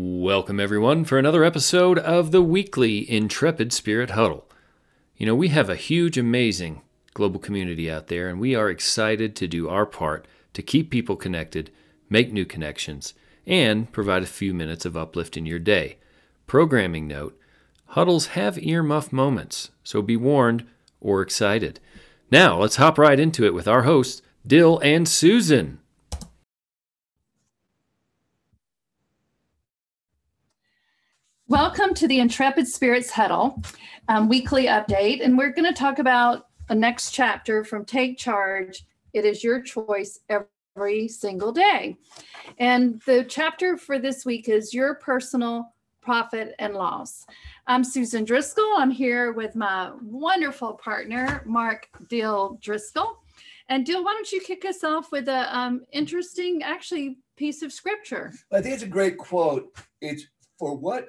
Welcome, everyone, for another episode of the weekly Intrepid Spirit Huddle. You know, we have a huge, amazing global community out there, and we are excited to do our part to keep people connected, make new connections, and provide a few minutes of uplift in your day. Programming note huddles have earmuff moments, so be warned or excited. Now, let's hop right into it with our hosts, Dill and Susan. Welcome to the Intrepid Spirits Huddle um, weekly update. And we're going to talk about the next chapter from Take Charge. It is your choice every single day. And the chapter for this week is Your Personal Profit and Loss. I'm Susan Driscoll. I'm here with my wonderful partner, Mark Dill Driscoll. And Dill, why don't you kick us off with a um, interesting, actually, piece of scripture? I think it's a great quote. It's for what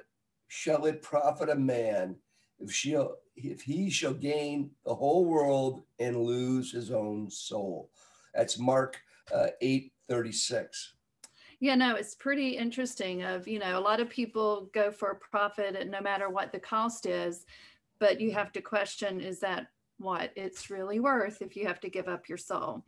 shall it profit a man if shall if he shall gain the whole world and lose his own soul? That's Mark uh, eight thirty six. Yeah, no, it's pretty interesting. Of you know, a lot of people go for a profit, no matter what the cost is, but you have to question: is that what it's really worth if you have to give up your soul.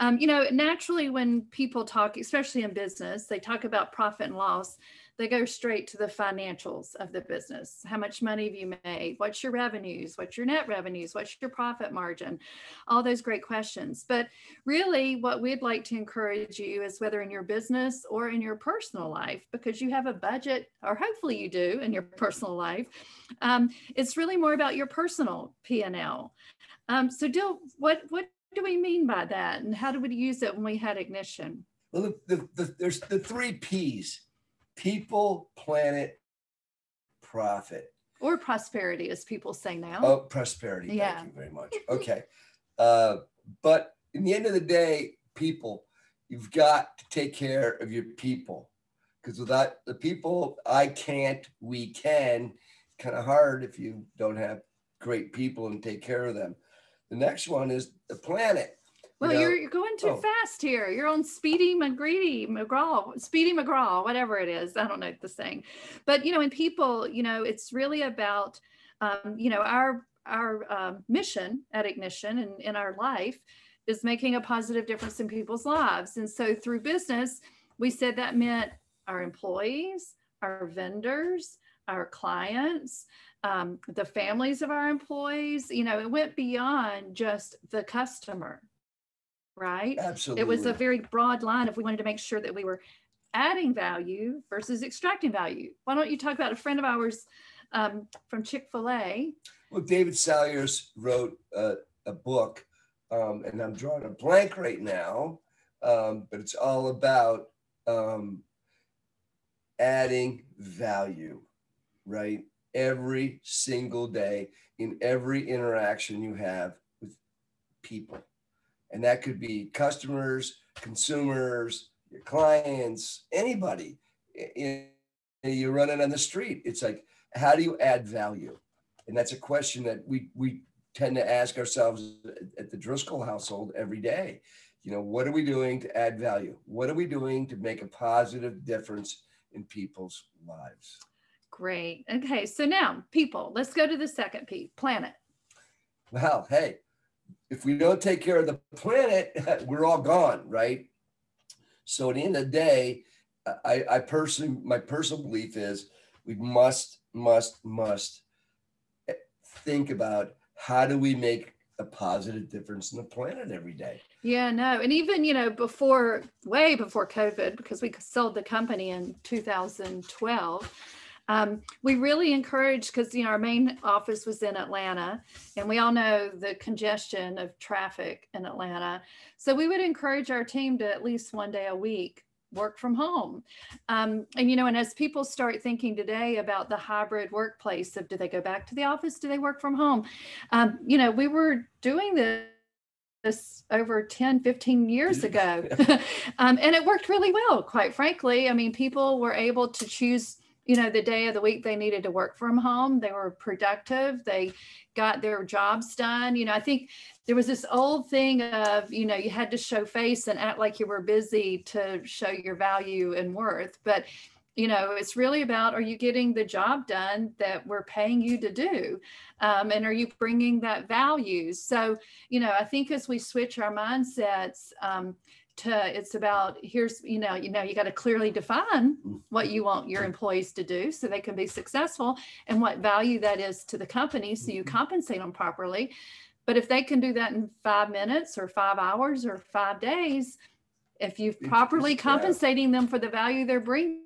Um, you know, naturally, when people talk, especially in business, they talk about profit and loss they go straight to the financials of the business. How much money have you made? What's your revenues? What's your net revenues? What's your profit margin? All those great questions. But really, what we'd like to encourage you is whether in your business or in your personal life, because you have a budget, or hopefully you do in your personal life, um, it's really more about your personal P&L. Um, so, Dill, what, what do we mean by that? And how do we use it when we had Ignition? Well, the, the, the, there's the three P's people, planet, profit. Or prosperity, as people say now. Oh, prosperity. Yeah. Thank you very much. Okay. Uh, but in the end of the day, people, you've got to take care of your people. Because without the people, I can't, we can. Kind of hard if you don't have great people and take care of them. The next one is the planet. Well, you are you're going too oh. fast here. You're on Speedy McGreedy, McGraw, Speedy McGraw, whatever it is. I don't know the saying, but you know, in people, you know, it's really about, um, you know, our our um, mission at Ignition and in our life is making a positive difference in people's lives. And so through business, we said that meant our employees, our vendors, our clients, um, the families of our employees. You know, it went beyond just the customer right? Absolutely. It was a very broad line if we wanted to make sure that we were adding value versus extracting value. Why don't you talk about a friend of ours um, from Chick fil A? Well, David Salyers wrote a book, um, and I'm drawing a blank right now, um, but it's all about um, adding value, right? Every single day in every interaction you have with people and that could be customers, consumers, your clients, anybody. You're running on the street. It's like, how do you add value? And that's a question that we we tend to ask ourselves at the Driscoll household every day. You know, what are we doing to add value? What are we doing to make a positive difference in people's lives? Great. Okay, so now people. Let's go to the second P, planet. Well, hey, if we don't take care of the planet, we're all gone, right? So at the end of the day, I, I personally, my personal belief is we must, must, must think about how do we make a positive difference in the planet every day. Yeah, no. And even, you know, before, way before COVID, because we sold the company in 2012, um, we really encourage because you know our main office was in Atlanta, and we all know the congestion of traffic in Atlanta. So we would encourage our team to at least one day a week work from home. Um, and you know, and as people start thinking today about the hybrid workplace of do they go back to the office, do they work from home? Um, you know, we were doing this this over 10 15 years ago um, and it worked really well quite frankly i mean people were able to choose you know the day of the week they needed to work from home they were productive they got their jobs done you know i think there was this old thing of you know you had to show face and act like you were busy to show your value and worth but you know it's really about are you getting the job done that we're paying you to do? Um, and are you bringing that value? So you know i think as we switch our mindsets um, to it's about here's you know you know you got to clearly define what you want your employees to do so they can be successful and what value that is to the company so you compensate them properly but if they can do that in five minutes or five hours or five days if you've properly compensating them for the value they're bringing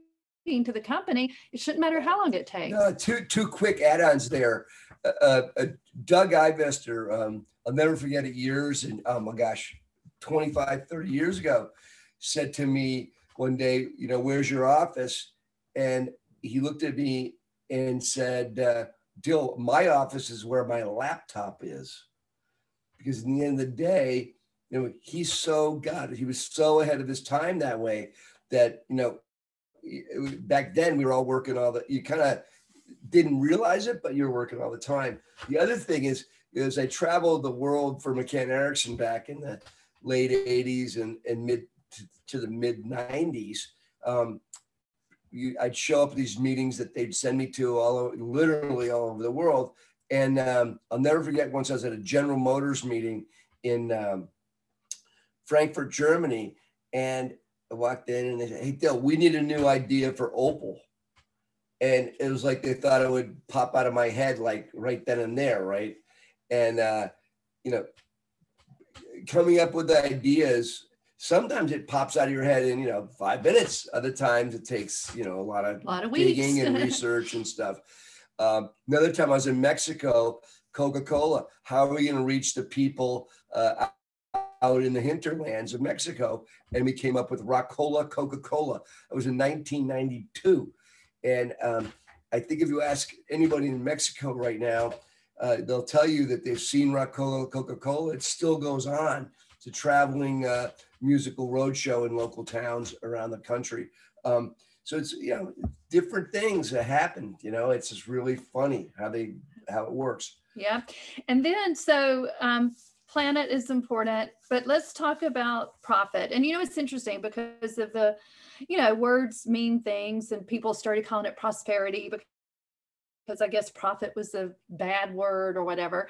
to the company it shouldn't matter how long it takes No, two two quick add-ons there. Uh, uh, uh, Doug Ivester, um, I'll never forget it. Years and oh my gosh, 25, 30 years ago, said to me one day, you know, where's your office? And he looked at me and said, uh, Dill, my office is where my laptop is. Because in the end of the day, you know, he's so God, he was so ahead of his time that way that, you know, back then we were all working all the, you kind of didn't realize it, but you're working all the time. The other thing is, is I traveled the world for McCann Erickson back in the late 80s and, and mid to, the mid 90s. Um, you, I'd show up these meetings that they'd send me to all literally all over the world. And um, I'll never forget once I was at a General Motors meeting in um, Frankfurt, Germany, and I walked in and they said, "Hey, Dill, we need a new idea for Opel." And it was like they thought it would pop out of my head, like right then and there, right? And uh, you know, coming up with ideas. Sometimes it pops out of your head in you know five minutes. Other times it takes you know a lot of a lot of weeks digging and research and stuff. Um, another time I was in Mexico, Coca Cola. How are we going to reach the people uh, out in the hinterlands of Mexico? And we came up with Rockola Coca Cola. It was in 1992. And um, I think if you ask anybody in Mexico right now, uh, they'll tell you that they've seen Rockola Coca Cola. It still goes on. It's a traveling uh, musical roadshow in local towns around the country. Um, so it's you know different things that happen. You know, it's just really funny how they how it works. Yeah. And then, so um, planet is important, but let's talk about profit. And you know, it's interesting because of the, you know, words mean things and people started calling it prosperity because I guess profit was a bad word or whatever.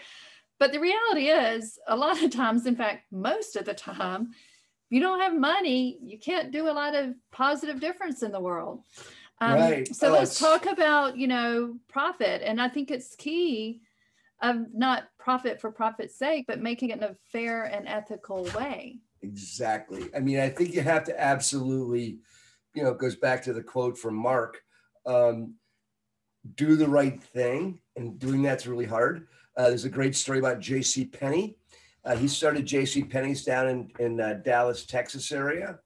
But the reality is, a lot of times, in fact, most of the time, if you don't have money, you can't do a lot of positive difference in the world. Um, Right. So Oh, let's talk about, you know, profit. And I think it's key of not profit for profit's sake, but making it in a fair and ethical way. Exactly. I mean, I think you have to absolutely, you know, it goes back to the quote from Mark um, do the right thing. And doing that's really hard. Uh, there's a great story about J.C. Penney. Uh, he started J.C. Penney's down in, in uh, Dallas, Texas area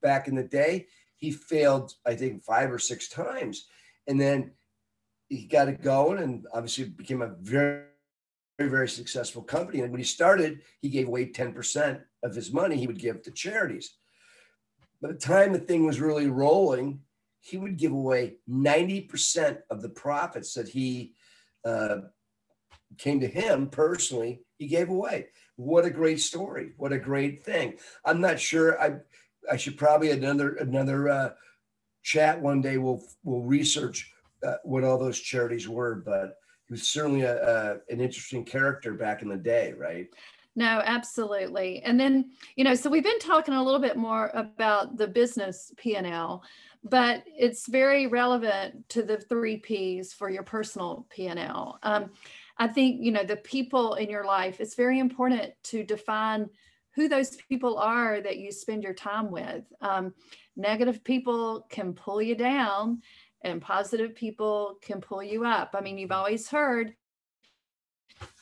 back in the day. He failed, I think, five or six times. And then he got it going and obviously became a very, very, very successful company. And when he started, he gave away 10% of his money he would give to charities. By the time the thing was really rolling, he would give away 90% of the profits that he uh, came to him personally, he gave away. What a great story. What a great thing. I'm not sure. I I should probably another another uh, chat one day. We'll we'll research uh, what all those charities were, but he was certainly a, a an interesting character back in the day, right? No, absolutely. And then, you know, so we've been talking a little bit more about the business P&L, but it's very relevant to the three Ps for your personal P&L. Um, I think, you know, the people in your life, it's very important to define who those people are that you spend your time with. Um, negative people can pull you down and positive people can pull you up. I mean, you've always heard,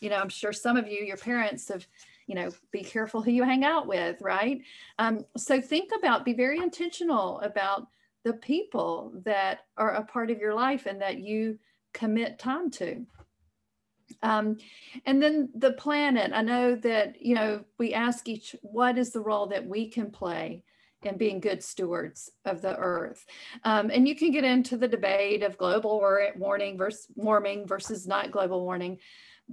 you know, I'm sure some of you, your parents have, you know, be careful who you hang out with, right? Um, so think about, be very intentional about the people that are a part of your life and that you commit time to. Um, and then the planet, I know that, you know, we ask each, what is the role that we can play in being good stewards of the earth? Um, and you can get into the debate of global warming versus warming versus not global warming.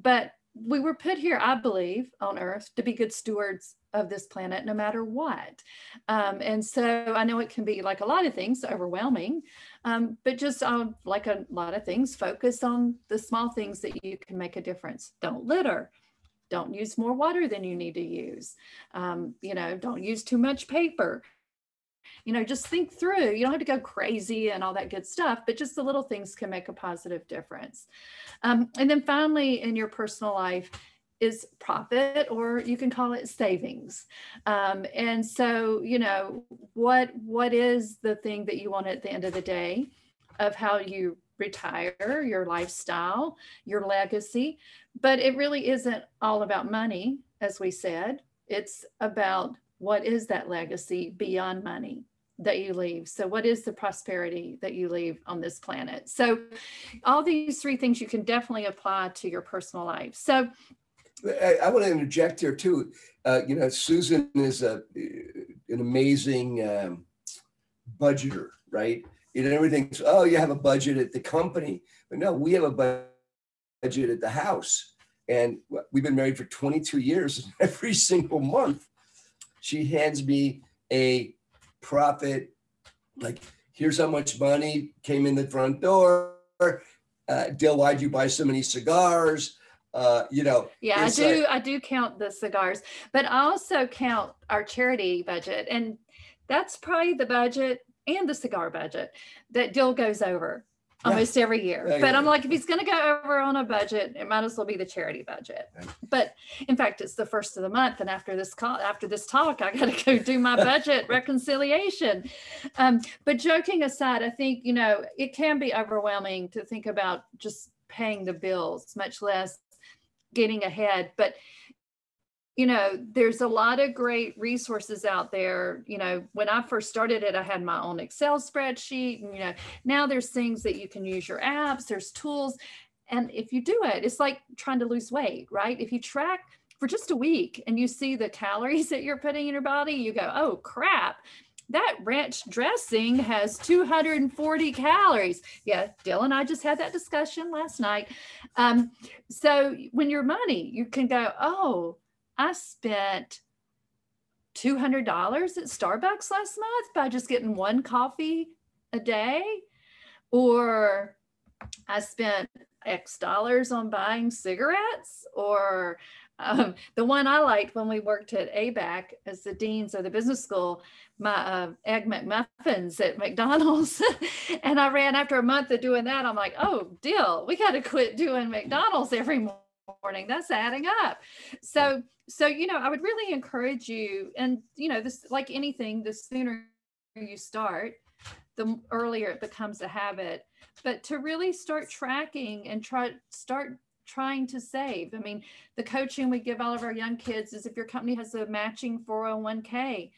But we were put here, I believe, on earth to be good stewards of this planet no matter what. Um, and so I know it can be like a lot of things overwhelming, um, but just uh, like a lot of things, focus on the small things that you can make a difference. Don't litter. Don't use more water than you need to use. Um, you know, don't use too much paper you know just think through. You don't have to go crazy and all that good stuff but just the little things can make a positive difference. Um, and then finally in your personal life is profit or you can call it savings. Um, and so you know what what is the thing that you want at the end of the day of how you retire your lifestyle your legacy? But it really isn't all about money as we said. It's about what is that legacy beyond money that you leave? So, what is the prosperity that you leave on this planet? So, all these three things you can definitely apply to your personal life. So, I, I want to interject here too. Uh, you know, Susan is a an amazing um, budgeter, right? You know, everything's oh, you have a budget at the company, but no, we have a budget at the house, and we've been married for 22 years. And every single month, she hands me a profit. Like, here's how much money came in the front door. Uh, Dill, why'd you buy so many cigars? Uh, you know. Yeah, I do. Like, I do count the cigars, but I also count our charity budget, and that's probably the budget and the cigar budget that Dill goes over almost yeah. every year. Yeah, but yeah, I'm like, if he's going to go over on a budget, it might as well be the charity budget. But in fact, it's the first of the month, and after this call, after this talk, I got to go do my budget reconciliation. Um, but joking aside, I think you know it can be overwhelming to think about just paying the bills, much less getting ahead. But you know, there's a lot of great resources out there. You know, when I first started it, I had my own Excel spreadsheet. And, you know, now there's things that you can use your apps, there's tools. And if you do it, it's like trying to lose weight, right? If you track for just a week and you see the calories that you're putting in your body, you go, oh crap, that ranch dressing has 240 calories. Yeah, Dill and I just had that discussion last night. Um, so when your money, you can go, oh, I spent $200 at Starbucks last month by just getting one coffee a day, or I spent X dollars on buying cigarettes, or um, the one I liked when we worked at ABAC as the deans of the business school, my uh, egg McMuffins at McDonald's. and I ran after a month of doing that. I'm like, oh, Dill, we got to quit doing McDonald's every morning morning that's adding up. So so you know i would really encourage you and you know this like anything the sooner you start the earlier it becomes a habit. But to really start tracking and try start trying to save. I mean the coaching we give all of our young kids is if your company has a matching 401k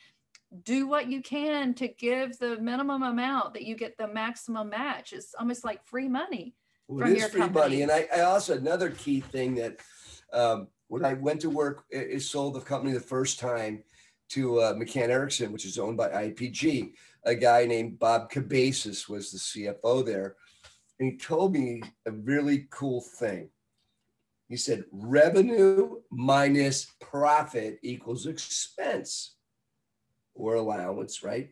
do what you can to give the minimum amount that you get the maximum match. It's almost like free money well, it is free company. money. And I, I, also, another key thing that um, when I went to work, it, it, sold the company the first time to uh, McCann Erickson, which is owned by IPG. A guy named Bob Cabasis was the CFO there. And he told me a really cool thing. He said, revenue minus profit equals expense or allowance, right?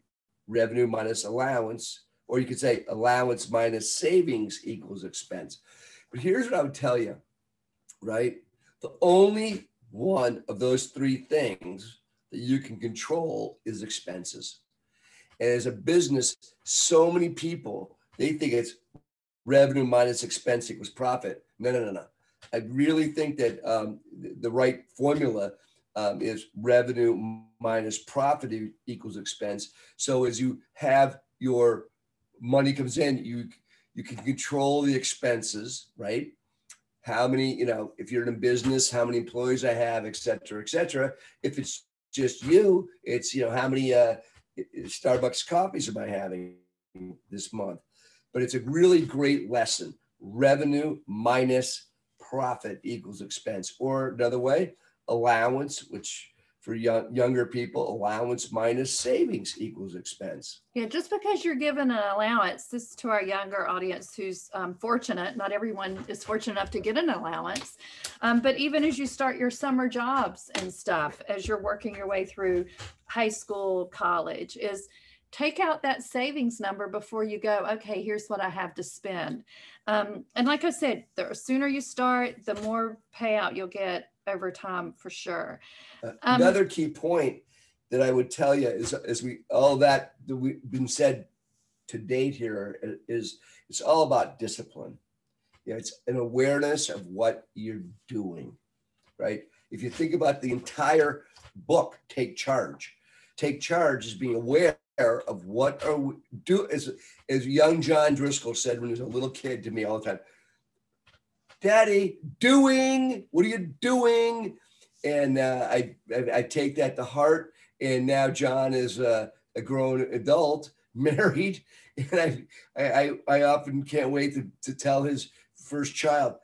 Revenue minus allowance or you could say allowance minus savings equals expense. But here's what I would tell you, right? The only one of those three things that you can control is expenses. And as a business, so many people, they think it's revenue minus expense equals profit. No, no, no, no. I really think that um, the right formula um, is revenue minus profit equals expense. So as you have your money comes in, you you can control the expenses, right? How many, you know, if you're in a business, how many employees I have, et cetera, et cetera. If it's just you, it's you know how many uh, Starbucks coffees am I having this month? But it's a really great lesson. Revenue minus profit equals expense, or another way, allowance, which for young, younger people, allowance minus savings equals expense. Yeah, just because you're given an allowance, this is to our younger audience who's um, fortunate. Not everyone is fortunate enough to get an allowance. Um, but even as you start your summer jobs and stuff, as you're working your way through high school, college, is take out that savings number before you go, okay, here's what I have to spend. Um, and like I said, the sooner you start, the more payout you'll get over time for sure. Uh, um, Another key point that I would tell you is, as we all that that we've been said to date here is it's all about discipline. Yeah, it's an awareness of what you're doing, right? If you think about the entire book, Take Charge. Take Charge is being aware of what are we do as as young John Driscoll said when he was a little kid to me all the time. Daddy, doing, what are you doing? And uh, I, I, I take that to heart. And now John is uh, a grown adult, married, and I, I, I often can't wait to, to tell his first child,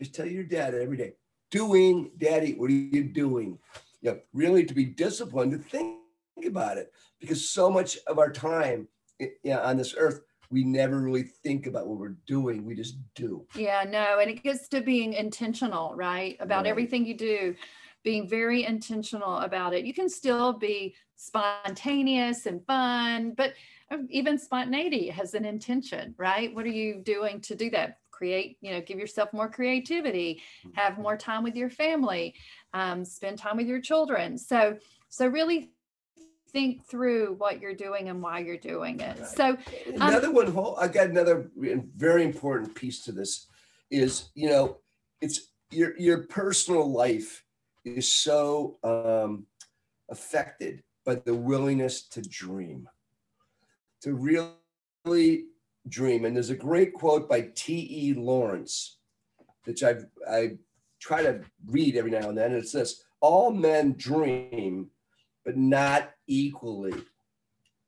just tell your dad every day, doing, daddy, what are you doing? You know, really to be disciplined, to think about it, because so much of our time you know, on this earth we never really think about what we're doing. We just do. Yeah, no. And it gets to being intentional, right? About right. everything you do, being very intentional about it. You can still be spontaneous and fun, but um, even spontaneity has an intention, right? What are you doing to do that? Create, you know, give yourself more creativity, have more time with your family, um, spend time with your children. So, so really think through what you're doing and why you're doing it. Right. So um, another one, I got another very important piece to this is, you know, it's your your personal life is so um, affected by the willingness to dream, to really dream. And there's a great quote by T.E. Lawrence, which I've I try to read every now and then. And it's this: All men dream but not equally.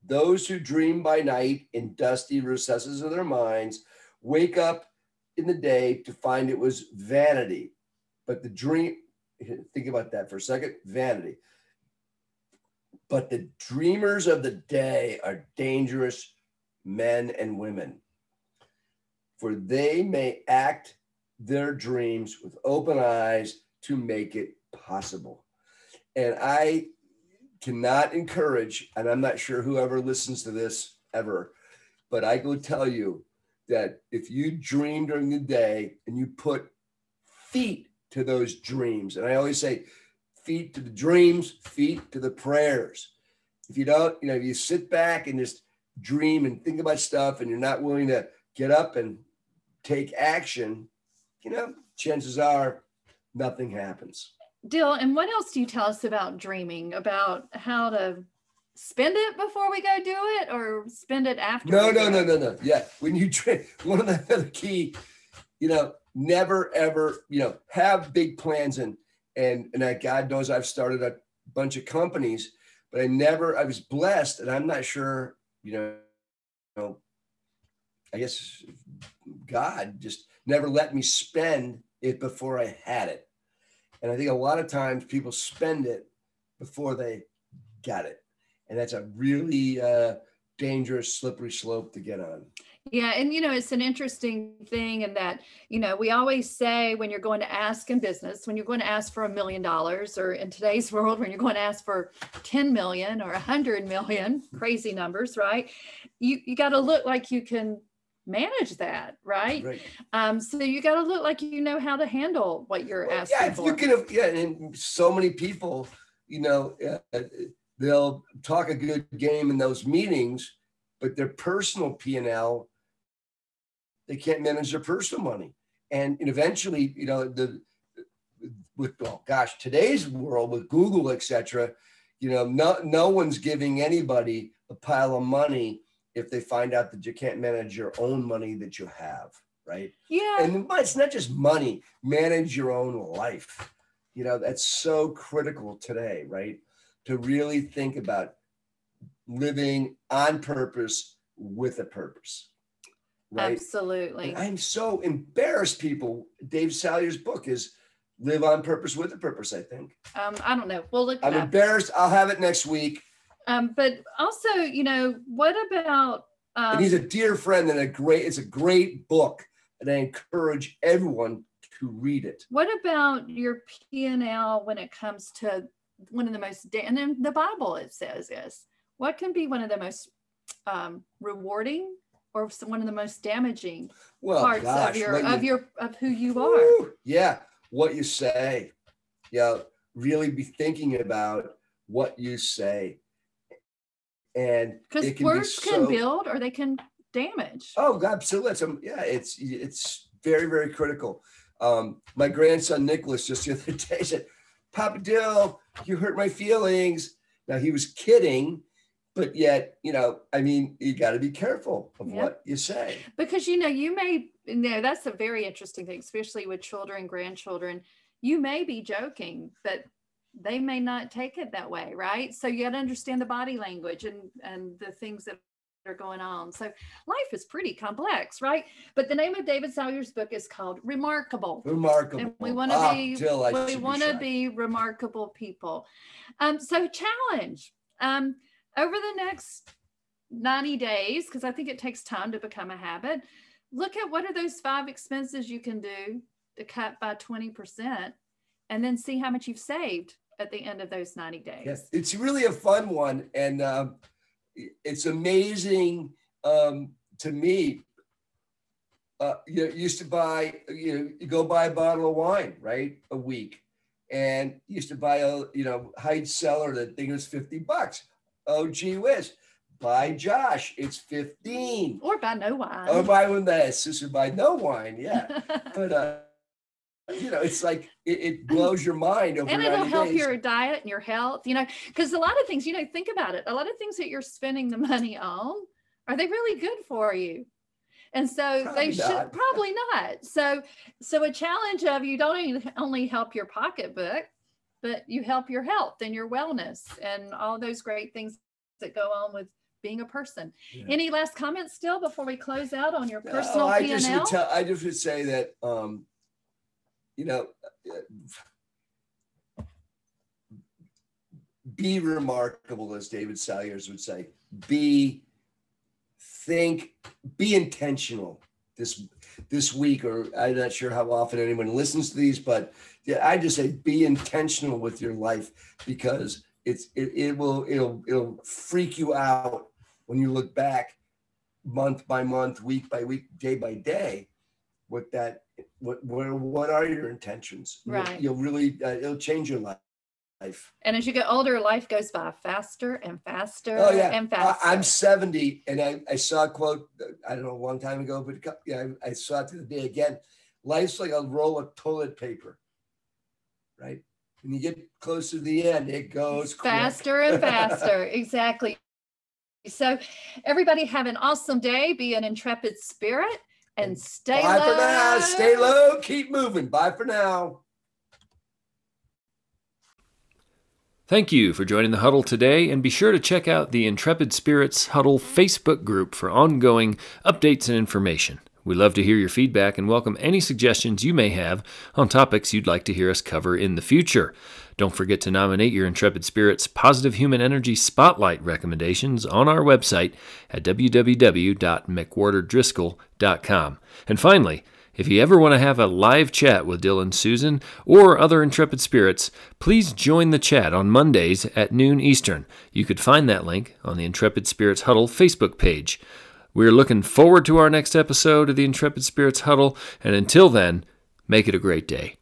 Those who dream by night in dusty recesses of their minds wake up in the day to find it was vanity. But the dream, think about that for a second vanity. But the dreamers of the day are dangerous men and women, for they may act their dreams with open eyes to make it possible. And I cannot encourage, and I'm not sure whoever listens to this ever, but I will tell you that if you dream during the day and you put feet to those dreams, and I always say feet to the dreams, feet to the prayers. If you don't, you know, if you sit back and just dream and think about stuff and you're not willing to get up and take action, you know, chances are nothing happens. Dill, and what else do you tell us about dreaming? About how to spend it before we go do it, or spend it after? No, no, no, no, no. Yeah, when you dream, one of the other key, you know, never ever, you know, have big plans and and and that God knows I've started a bunch of companies, but I never. I was blessed, and I'm not sure, you know, you know I guess God just never let me spend it before I had it. And I think a lot of times people spend it before they get it. And that's a really uh, dangerous, slippery slope to get on. Yeah, and you know, it's an interesting thing in that, you know, we always say when you're going to ask in business, when you're going to ask for a million dollars, or in today's world, when you're going to ask for 10 million or a 100 million, crazy numbers, right? You, you got to look like you can manage that, right? right. Um, so you got to look like you know how to handle what you're well, asking yeah, for. You can, yeah, and so many people, you know, uh, they'll talk a good game in those meetings, but their personal P and L, they can't manage their personal money, and, and eventually, you know, the with oh gosh, today's world with Google, etc. You know, no no one's giving anybody a pile of money if they find out that you can't manage your own money that you have, right? Yeah. And it's not just money, manage your own life. You know, that's so critical today, right? To really think about living on purpose with a purpose. Right? Absolutely. And I'm so embarrassed, people. Dave Salyer's book is live on purpose with a purpose. I think. Um, I don't know. We'll look. I'm up. embarrassed. I'll have it next week. Um, but also, you know, what about? Um, and he's a dear friend and a great. It's a great book, and I encourage everyone to read it. what about your P and L when it comes to one of the most? And in the Bible, it says is what can be one of the most um, rewarding or one of the most damaging Well, parts gosh, of your of you- your of who you are. Yeah, what you say. Yeah, really be thinking about what you say. And Because can words be can build or they can damage. Oh, absolutely. Yeah, it's it's very very critical. Um, my grandson Nicholas just the other day said, "Papa Dill, you hurt my feelings." Now he was kidding, but yet you know, I mean, you got to be careful of Yeah. what you say. because you know you may you know that's a very interesting thing especially with children grandchildren you may be joking but they may not take it that way right? So you got to understand the body language and and the things that are going on. So life is pretty complex right? But the name of david salyer's book is called remarkable. Remarkable. and we want to Ah, be we want to be remarkable people. Um so challenge. Um over the next 90 days because i think it takes time to become a habit look at what are those five expenses you can do to cut by 20% and then see how much you've saved at the end of those 90 days Yes, it's really a fun one, and um, it's amazing um, to me. Uh, you know, used to buy, you know, you go buy a bottle of wine, right, a week, and used to buy a, you know, Hyde Cellar. That thing was fifty bucks. Oh, gee whiz! Buy Josh, it's fifteen. or buy no wine Or buy one that sister buy no wine, yeah. But uh, you know, it's like it, it blows your mind over. and it'll help days. your diet and your health you know because a lot of things you know think about it a lot of things that you're spending the money on are they really good for you and so Probably they should not. probably not so so a challenge of you don't only help your pocketbook but you help your health and your wellness and all those great things that go on with being a person Yeah. any last comments still before we close out on your No, personal I just p&l tell, I just would say that, um, you know, be remarkable, as David Salyers would say. Be, think, be intentional this this week, or I'm not sure how often anyone listens to these, but yeah, I just say be intentional with your life because it's it, it will it'll it'll freak you out when you look back month by month, week by week, day by day, what that what what, what are your intentions? You'll- Right. You'll, really uh, it'll change your life. and as you get older life goes by faster and faster Oh yeah, and I, faster I'm 70, and I, I saw a quote uh, I don't know a long time ago, but yeah, I, I saw it the other day again. Life's like a roll of toilet paper, right? When you get close to the end, it goes quick. faster and faster exactly so everybody have an awesome day be an intrepid spirit and stay Bye low. for now. Stay low. Keep moving. Bye for now. Thank you for joining the huddle today, and be sure to check out the Intrepid Spirits Huddle Facebook group for ongoing updates and information. We love to hear your feedback and welcome any suggestions you may have on topics you'd like to hear us cover in the future. Don't forget to nominate your Intrepid Spirits Positive Human Energy Spotlight recommendations on our website at www.mcwhorterdriscoll.com. And finally, if you ever want to have a live chat with Dill and Susan or other Intrepid Spirits, please join the chat on Mondays at noon Eastern. You could find that link on the Intrepid Spirits Huddle Facebook page. We're looking forward to our next episode of the Intrepid Spirits Huddle, and until then, make it a great day.